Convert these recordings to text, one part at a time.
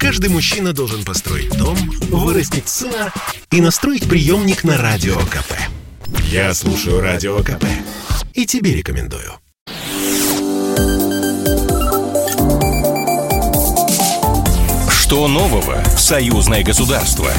Каждый мужчина должен построить дом, вырастить сына и настроить приемник на Радио КП. Я слушаю Радио КП и тебе рекомендую. Что нового в союзное государство?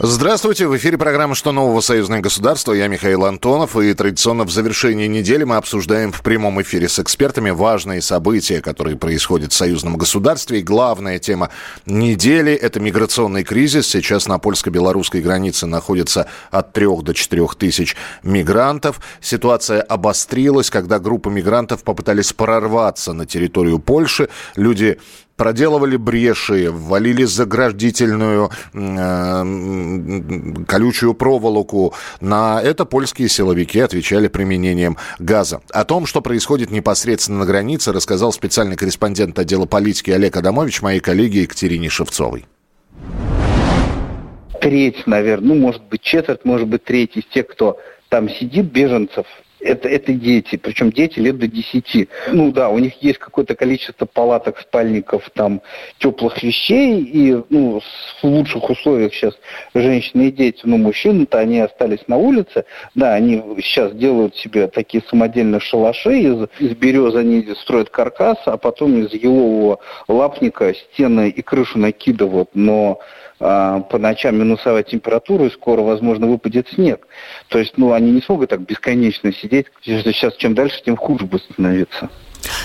Здравствуйте, в эфире программа «Что нового? Союзное государство». Я Михаил Антонов, и традиционно в завершении недели мы обсуждаем в прямом эфире с экспертами важные события, которые происходят в союзном государстве. И главная тема недели – это миграционный кризис. Сейчас на польско-белорусской границе находится от 3 до 4 тысяч мигрантов. Ситуация обострилась, когда группа мигрантов попытались прорваться на территорию Польши. Люди проделывали бреши, ввалили заградительную э, колючую проволоку. На это польские силовики отвечали применением газа. О том, что происходит непосредственно на границе, рассказал специальный корреспондент отдела политики Олег Адамович моей коллеге Екатерине Шевцовой треть, наверное, ну, может быть, четверть, может быть, треть из тех, кто там сидит, беженцев, это, это дети, причем дети лет до 10. Ну да, у них есть какое-то количество палаток, спальников, там, теплых вещей, и ну, в лучших условиях сейчас женщины и дети, ну, мужчины-то, они остались на улице, да, они сейчас делают себе такие самодельные шалаши, из, из березы они строят каркас, а потом из елового лапника стены и крышу накидывают, но а, по ночам минусовая температура, и скоро, возможно, выпадет снег. То есть, ну, они не смогут так бесконечно сидеть. Сейчас чем дальше, тем хуже будет становиться.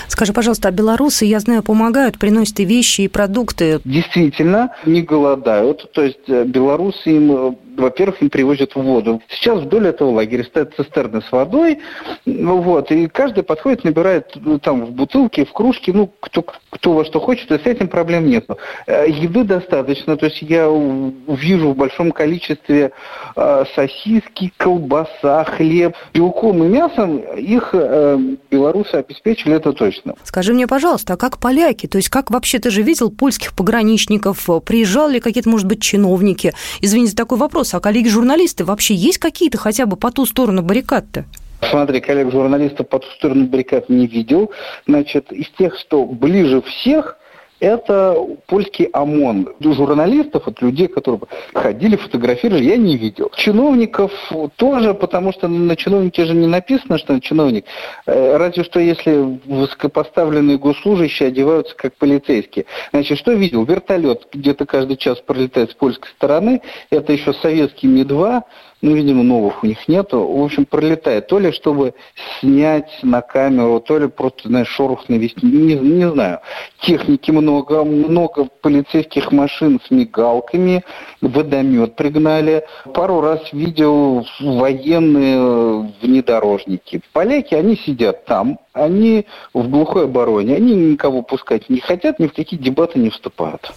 Скажи, пожалуйста, а белорусы, я знаю, помогают, приносят и вещи, и продукты? Действительно, не голодают. То есть э, белорусы им э, во-первых, им привозят воду. Сейчас вдоль этого лагеря стоят цистерны с водой, вот, и каждый подходит, набирает ну, там в бутылке, в кружке, ну, кто, кто во что хочет, и с этим проблем нет. Э, еды достаточно, то есть я вижу в большом количестве э, сосиски, колбаса, хлеб, белком и мясом, их э, белорусы обеспечили, это точно. Скажи мне, пожалуйста, а как поляки? То есть как вообще, ты же видел польских пограничников, приезжали какие-то, может быть, чиновники? Извини за такой вопрос, а коллеги-журналисты вообще есть какие-то хотя бы по ту сторону баррикад-то? Смотри, коллег-журналистов по ту сторону баррикад не видел. Значит, из тех, что ближе всех, это польский ОМОН. Журналистов, от людей, которые ходили, фотографировали, я не видел. Чиновников тоже, потому что на чиновнике же не написано, что он чиновник. Э, разве что если высокопоставленные госслужащие одеваются как полицейские. Значит, что видел? Вертолет где-то каждый час пролетает с польской стороны. Это еще советский Ми-2 ну, видимо, новых у них нету. В общем, пролетает. То ли чтобы снять на камеру, то ли просто, знаешь, шорох навести. Не, не знаю. Техники много, много полицейских машин с мигалками, водомет пригнали. Пару раз видел военные внедорожники. Поляки, они сидят там, они в глухой обороне, они никого пускать не хотят, ни в какие дебаты не вступают.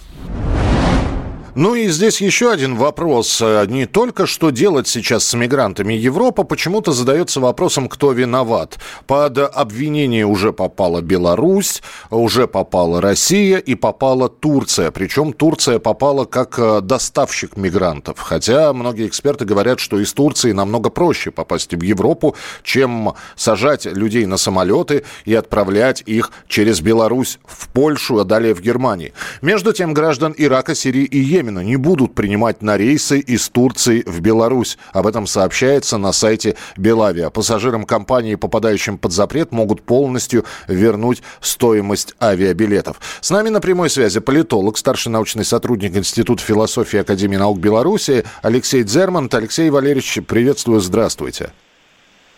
Ну и здесь еще один вопрос. Э, не только что делать сейчас с мигрантами. Европа почему-то задается вопросом, кто виноват. Под обвинение уже попала Беларусь, уже попала Россия и попала Турция. Причем Турция попала как э, доставщик мигрантов. Хотя многие эксперты говорят, что из Турции намного проще попасть в Европу, чем сажать людей на самолеты и отправлять их через Беларусь в Польшу, а далее в Германию. Между тем, граждан Ирака, Сирии и Йемена Йемена не будут принимать на рейсы из Турции в Беларусь. Об этом сообщается на сайте Белавия. Пассажирам компании, попадающим под запрет, могут полностью вернуть стоимость авиабилетов. С нами на прямой связи политолог, старший научный сотрудник Института философии Академии наук Беларуси Алексей Дзермант. Алексей Валерьевич, приветствую, здравствуйте.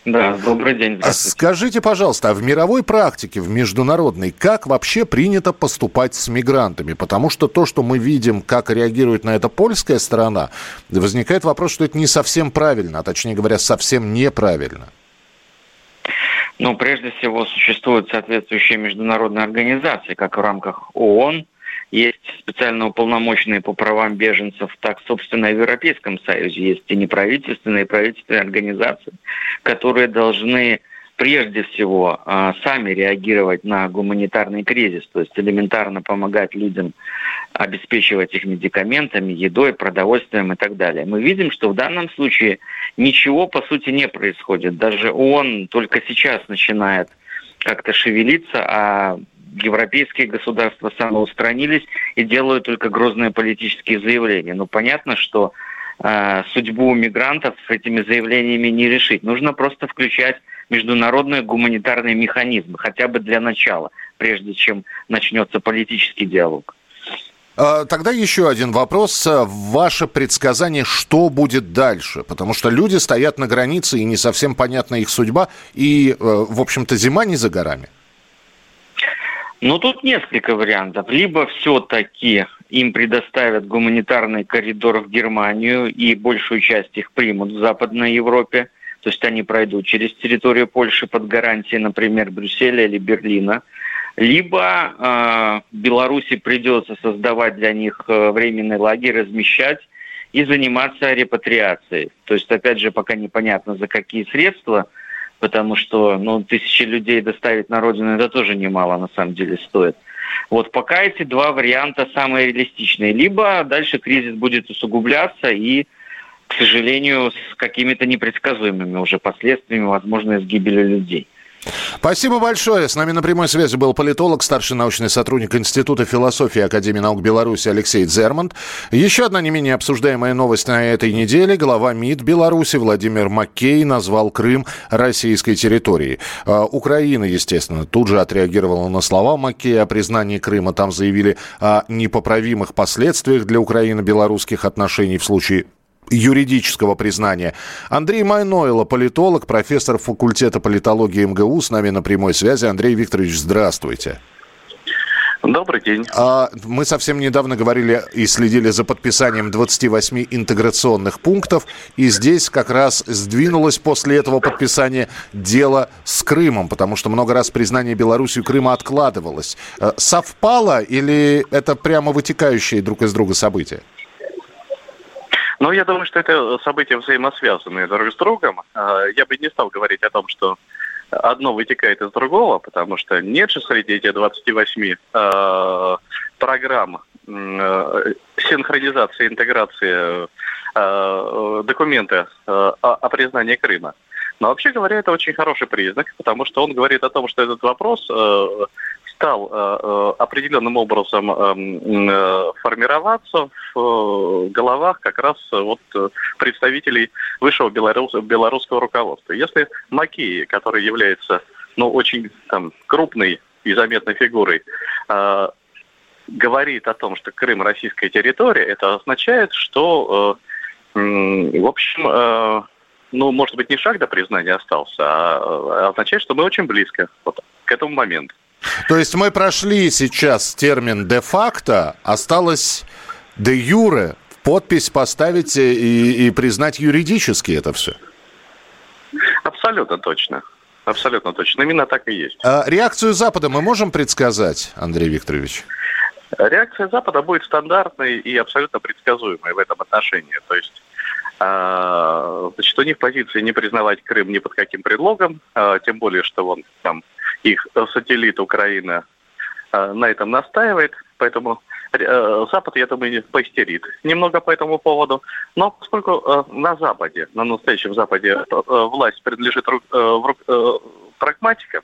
Да, добрый день. А скажите, пожалуйста, а в мировой практике, в международной, как вообще принято поступать с мигрантами? Потому что то, что мы видим, как реагирует на это польская сторона, возникает вопрос, что это не совсем правильно, а точнее говоря, совсем неправильно. Ну, прежде всего, существуют соответствующие международные организации, как в рамках ООН, есть специально уполномоченные по правам беженцев, так, собственно, и в Европейском Союзе есть и неправительственные, и правительственные организации, которые должны прежде всего а, сами реагировать на гуманитарный кризис, то есть элементарно помогать людям обеспечивать их медикаментами, едой, продовольствием и так далее. Мы видим, что в данном случае ничего по сути не происходит. Даже ООН только сейчас начинает как-то шевелиться, а европейские государства самоустранились и делают только грозные политические заявления. Но понятно, что э, судьбу мигрантов этими заявлениями не решить. Нужно просто включать международные гуманитарные механизмы, хотя бы для начала, прежде чем начнется политический диалог. А, тогда еще один вопрос. Ваше предсказание, что будет дальше? Потому что люди стоят на границе, и не совсем понятна их судьба, и, э, в общем-то, зима не за горами. Ну, тут несколько вариантов. Либо все-таки им предоставят гуманитарный коридор в Германию, и большую часть их примут в Западной Европе, то есть они пройдут через территорию Польши под гарантией, например, Брюсселя или Берлина – либо э, Беларуси придется создавать для них э, временный лагерь, размещать и заниматься репатриацией. То есть, опять же, пока непонятно за какие средства, потому что ну, тысячи людей доставить на родину это тоже немало на самом деле стоит. Вот пока эти два варианта самые реалистичные. Либо дальше кризис будет усугубляться и, к сожалению, с какими-то непредсказуемыми уже последствиями, возможно, с гибелью людей. Спасибо большое. С нами на прямой связи был политолог, старший научный сотрудник Института философии Академии наук Беларуси Алексей Дзермант. Еще одна не менее обсуждаемая новость на этой неделе. Глава МИД Беларуси Владимир Маккей назвал Крым российской территорией. А, Украина, естественно, тут же отреагировала на слова Маккея о признании Крыма. Там заявили о непоправимых последствиях для Украины белорусских отношений в случае юридического признания. Андрей Майнойло, политолог, профессор факультета политологии МГУ, с нами на прямой связи. Андрей Викторович, здравствуйте. Добрый день. А, мы совсем недавно говорили и следили за подписанием 28 интеграционных пунктов, и здесь как раз сдвинулось после этого подписания дело с Крымом, потому что много раз признание Беларусью Крыма откладывалось. Э, совпало или это прямо вытекающие друг из друга события? Ну, я думаю, что это события взаимосвязанные друг с другом. А, я бы не стал говорить о том, что одно вытекает из другого, потому что нет же среди этих 28 э, программ э, синхронизации, интеграции э, документа о, признании Крыма. Но вообще говоря, это очень хороший признак, потому что он говорит о том, что этот вопрос стал э, э, определенным образом э, формироваться в головах как раз вот представителей высшего белорус, белорусского руководства. Если Макеи, который является ну, очень там, крупной и заметной фигурой, говорит о том, что Крым российская территория, это означает, что, в общем, ну, может быть, не шаг до признания остался, а означает, что мы очень близко вот, к этому моменту. То есть мы прошли сейчас термин «де-факто», осталось «де-юре», подпись поставить и, и признать юридически это все. Абсолютно точно. Абсолютно точно. Именно так и есть. А реакцию Запада мы можем предсказать, Андрей Викторович? Реакция Запада будет стандартной и абсолютно предсказуемой в этом отношении. То есть а, значит, у них позиция не признавать Крым ни под каким предлогом, а, тем более, что он там их сателлит Украина а, на этом настаивает, поэтому э, Запад, я думаю, поистерит немного по этому поводу. Но поскольку э, на Западе, на настоящем Западе э, власть принадлежит прагматикам,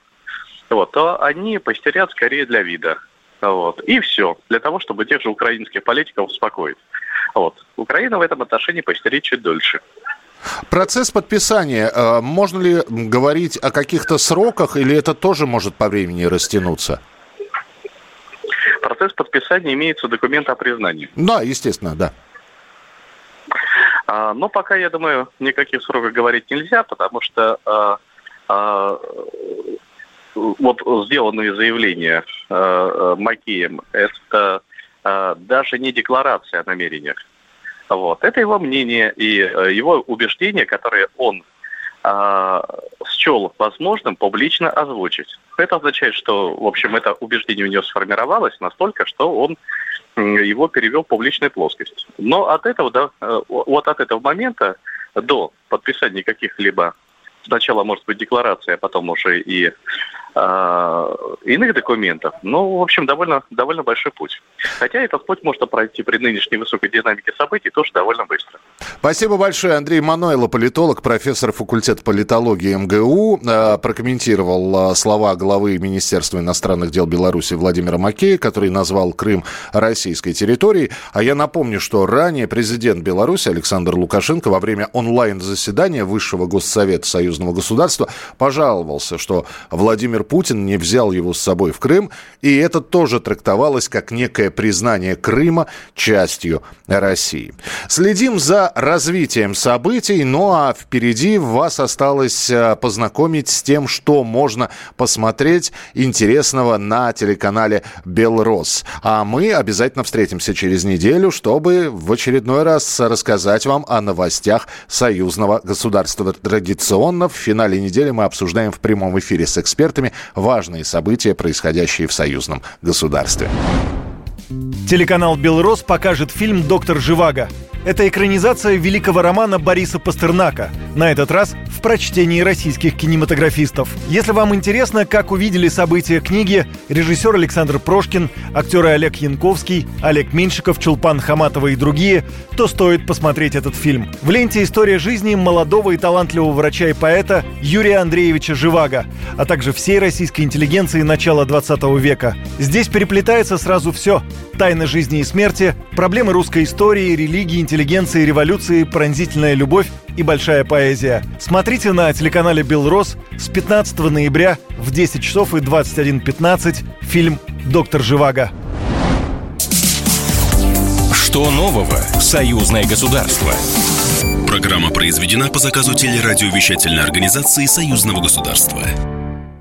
вот, то они поистерят скорее для вида. Вот. И все, для того, чтобы тех же украинских политиков успокоить. Вот. Украина в этом отношении поистерит чуть дольше. Процесс подписания, э, можно ли говорить о каких-то сроках или это тоже может по времени растянуться? Процесс подписания имеется документ о признании. Да, естественно, да. А, но пока, я думаю, никаких сроков говорить нельзя, потому что а, а, вот сделанные заявления а, Макеем, это а, даже не декларация о намерениях. Вот. Это его мнение и э, его убеждения, которые он э, счел возможным публично озвучить. Это означает, что, в общем, это убеждение у него сформировалось настолько, что он его перевел в публичную плоскость. Но от этого, да, э, вот от этого момента до подписания каких-либо сначала может быть декларация, а потом уже и э, иных документов. Ну, в общем, довольно, довольно большой путь. Хотя этот путь можно пройти при нынешней высокой динамике событий тоже довольно быстро. Спасибо большое. Андрей Мануйло, политолог, профессор факультета политологии МГУ, э, прокомментировал э, слова главы Министерства иностранных дел Беларуси Владимира Макея, который назвал Крым российской территорией. А я напомню, что ранее президент Беларуси Александр Лукашенко во время онлайн-заседания Высшего Госсовета Союзного государства пожаловался, что Владимир Путин не взял его с собой в Крым, и это тоже трактовалось как некое признание Крыма частью России. Следим за развитием событий, ну а впереди вас осталось э, познакомить с тем, что можно посмотреть интересного на телеканале «Белрос». А мы обязательно встретимся через неделю, чтобы в очередной раз рассказать вам о новостях союзного государства. Традиционно в финале недели мы обсуждаем в прямом эфире с экспертами важные события, происходящие в союзном государстве. Телеканал «Белрос» покажет фильм «Доктор Живаго». Это экранизация великого романа Бориса Пастернака, на этот раз в прочтении российских кинематографистов. Если вам интересно, как увидели события книги режиссер Александр Прошкин, актеры Олег Янковский, Олег Меньшиков, Чулпан Хаматова и другие, то стоит посмотреть этот фильм. В ленте история жизни молодого и талантливого врача и поэта Юрия Андреевича Живаго, а также всей российской интеллигенции начала 20 века. Здесь переплетается сразу все – тайны жизни и смерти, проблемы русской истории, религии, интеллигенции, революции, пронзительная любовь и большая поэзия. Смотрите на телеканале «Белрос» с 15 ноября в 10 часов и 21.15 фильм «Доктор Живаго». Что нового в союзное государство? Программа произведена по заказу телерадиовещательной организации Союзного государства.